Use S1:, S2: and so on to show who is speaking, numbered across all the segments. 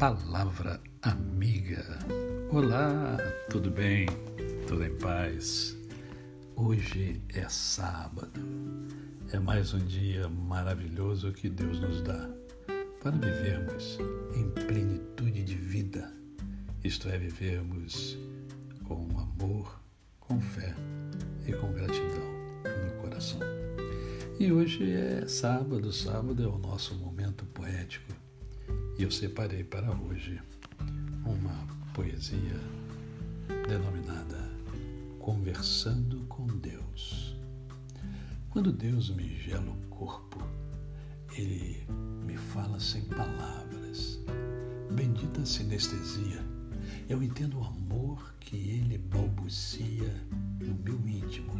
S1: palavra amiga. Olá, tudo bem? Tudo em paz? Hoje é sábado. É mais um dia maravilhoso que Deus nos dá para vivermos em plenitude de vida, isto é, vivermos com amor, com fé e com gratidão no coração. E hoje é sábado, sábado é o nosso momento poético e eu separei para hoje uma poesia denominada Conversando com Deus. Quando Deus me gela o corpo, Ele me fala sem palavras. Bendita sinestesia. Eu entendo o amor que Ele balbucia no meu íntimo,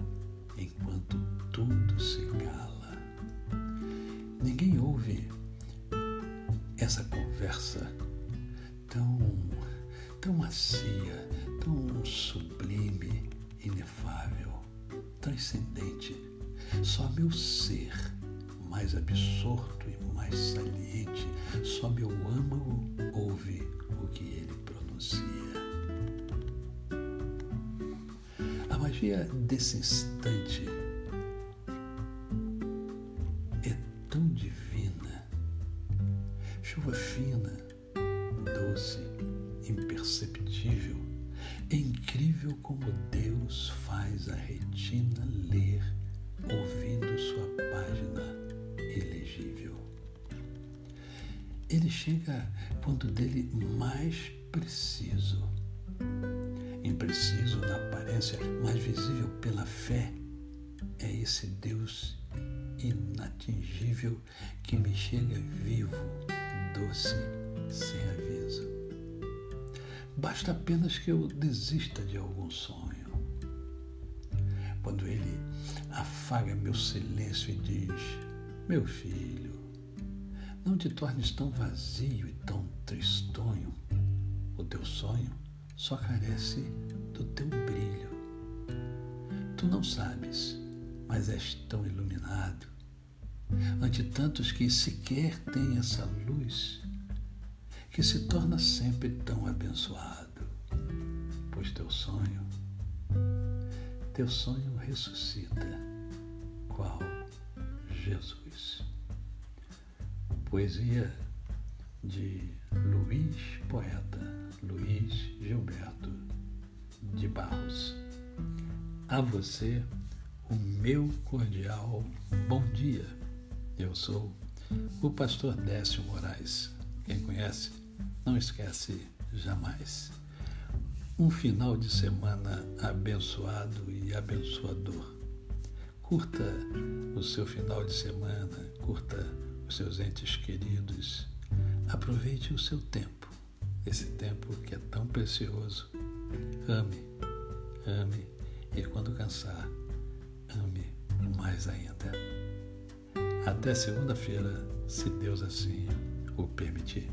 S1: enquanto tudo se conversa tão, tão macia, tão sublime, inefável, transcendente. Só meu ser mais absorto e mais saliente, só meu âmago ouve o que ele pronuncia. A magia desse instante fina, doce, imperceptível. É incrível como Deus faz a retina ler, ouvindo sua página elegível. Ele chega quando dele mais preciso. Impreciso na aparência, mas visível pela fé. É esse Deus inatingível que me chega vivo doce sem aviso. Basta apenas que eu desista de algum sonho. Quando ele afaga meu silêncio e diz: Meu filho, não te tornes tão vazio e tão tristonho. O teu sonho só carece do teu brilho. Tu não sabes, mas és tão iluminado ante tantos que sequer têm essa luz, que se torna sempre tão abençoado, pois teu sonho, teu sonho ressuscita, qual Jesus. Poesia de Luiz Poeta, Luiz Gilberto de Barros. A você, o meu cordial bom dia. Eu sou o pastor Décio Moraes. Quem conhece, não esquece jamais. Um final de semana abençoado e abençoador. Curta o seu final de semana, curta os seus entes queridos. Aproveite o seu tempo, esse tempo que é tão precioso. Ame, ame e quando cansar, ame mais ainda. Até segunda-feira, se Deus assim o permitir.